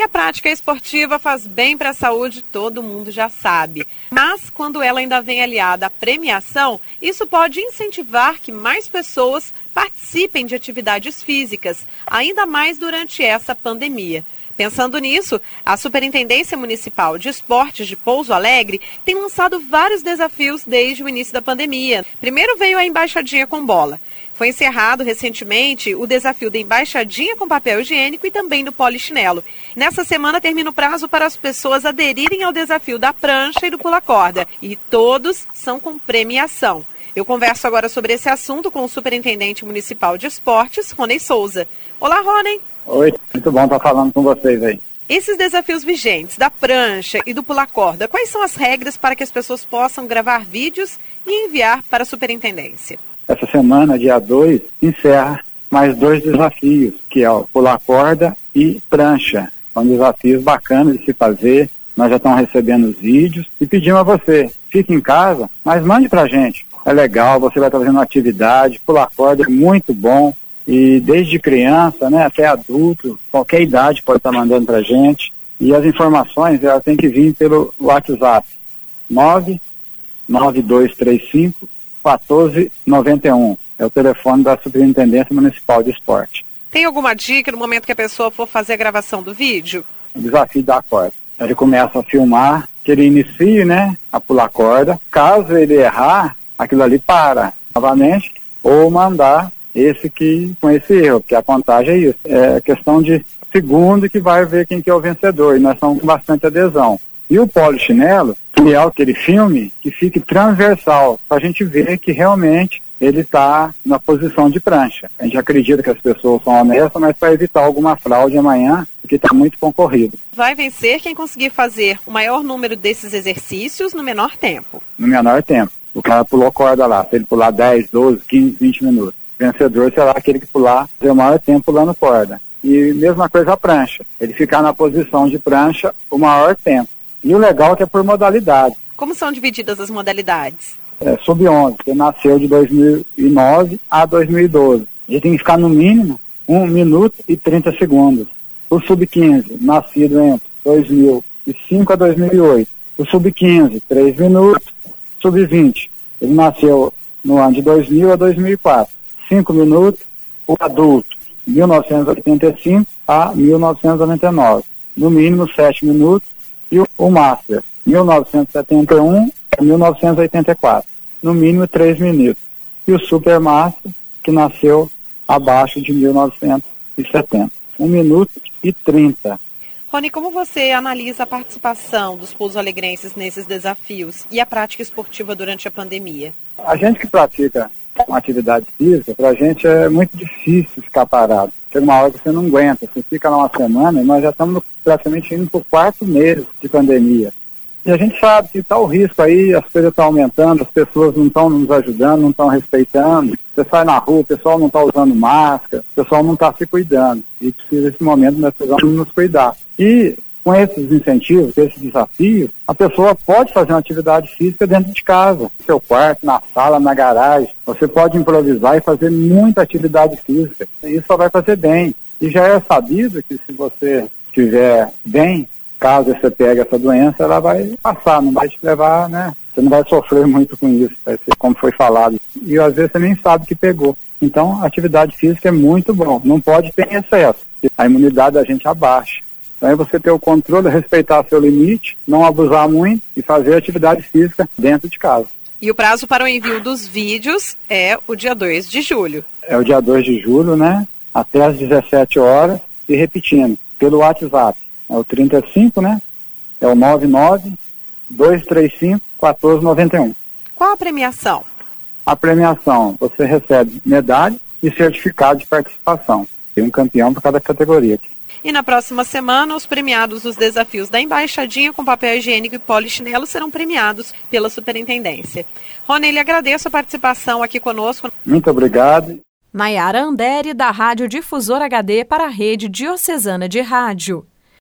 Que a prática esportiva faz bem para a saúde, todo mundo já sabe. Mas quando ela ainda vem aliada à premiação, isso pode incentivar que mais pessoas participem de atividades físicas, ainda mais durante essa pandemia. Pensando nisso, a Superintendência Municipal de Esportes de Pouso Alegre tem lançado vários desafios desde o início da pandemia. Primeiro veio a embaixadinha com bola. Foi encerrado recentemente o desafio da embaixadinha com papel higiênico e também do polichinelo. Nessa semana termina o prazo para as pessoas aderirem ao desafio da prancha e do pula-corda. E todos são com premiação. Eu converso agora sobre esse assunto com o Superintendente Municipal de Esportes, Rony Souza. Olá, Rony. Oi, muito bom estar falando com vocês aí. Esses desafios vigentes da prancha e do pular corda, quais são as regras para que as pessoas possam gravar vídeos e enviar para a superintendência? Essa semana, dia 2, encerra mais dois desafios, que é o pular corda e prancha. São desafios bacanas de se fazer. Nós já estamos recebendo os vídeos e pedimos a você, fique em casa, mas mande para a gente. É legal, você vai estar fazendo uma atividade, pular corda é muito bom, e desde criança, né, até adulto, qualquer idade pode estar mandando para a gente. E as informações, elas têm que vir pelo WhatsApp, 99235 1491. É o telefone da Superintendência Municipal de Esporte. Tem alguma dica no momento que a pessoa for fazer a gravação do vídeo? O desafio da corda. Ele começa a filmar, que ele inicie, né, a pular corda. Caso ele errar, aquilo ali para novamente, ou mandar esse que com esse erro, porque a contagem é isso. É questão de segundo que vai ver quem que é o vencedor, e nós estamos com bastante adesão. E o polichinelo, que é aquele filme que fique transversal, para a gente ver que realmente ele está na posição de prancha. A gente acredita que as pessoas são honestas, mas para evitar alguma fraude amanhã, porque está muito concorrido. Vai vencer quem conseguir fazer o maior número desses exercícios no menor tempo. No menor tempo. O cara pulou corda lá, se ele pular 10, 12, 15, 20 minutos vencedor será aquele que pular o maior tempo pulando corda. E mesma coisa a prancha, ele ficar na posição de prancha o maior tempo. E o legal é que é por modalidade. Como são divididas as modalidades? É, Sub-11, que nasceu de 2009 a 2012. Ele tem que ficar no mínimo 1 minuto e 30 segundos. O Sub-15, nascido entre 2005 a 2008. O Sub-15, 3 minutos. Sub-20, ele nasceu no ano de 2000 a 2004. 5 minutos, o adulto, 1985 a 1999, no mínimo 7 minutos, e o, Master, 1971 a 1984, no mínimo 3 minutos. E o Super Master, que nasceu abaixo de 1970, 1 minuto e 30. Rony, como você analisa a participação dos pousos alegrenses nesses desafios e a prática esportiva durante a pandemia? A gente que pratica uma atividade física, para a gente é muito difícil ficar parado. Chega uma hora que você não aguenta, você fica lá uma semana e nós já estamos praticamente indo por quatro meses de pandemia. E a gente sabe que está o risco aí, as coisas estão aumentando, as pessoas não estão nos ajudando, não estão respeitando. Você sai na rua, o pessoal não está usando máscara, o pessoal não está se cuidando. E precisa, nesse momento, nós precisamos nos cuidar. E com esses incentivos, esses desafios, a pessoa pode fazer uma atividade física dentro de casa, no seu quarto, na sala, na garagem. Você pode improvisar e fazer muita atividade física. Isso só vai fazer bem. E já é sabido que se você estiver bem, caso você pegue essa doença, ela vai passar, não vai te levar, né? Você não vai sofrer muito com isso, vai ser como foi falado. E às vezes você nem sabe que pegou. Então, atividade física é muito bom. Não pode ter excesso. A imunidade da gente abaixa. Então é você ter o controle, respeitar seu limite, não abusar muito e fazer atividade física dentro de casa. E o prazo para o envio dos vídeos é o dia 2 de julho. É o dia 2 de julho, né? Até às 17 horas. E repetindo, pelo WhatsApp. É o 35, né? É o 99 235 1491. Qual a premiação? A premiação, você recebe medalha e certificado de participação. Tem um campeão para cada categoria aqui. E na próxima semana, os premiados dos desafios da embaixadinha com papel higiênico e polichinelo serão premiados pela superintendência. Rony, lhe agradeço a participação aqui conosco. Muito obrigado. Nayara Andere, da Rádio Difusor HD para a Rede Diocesana de Rádio.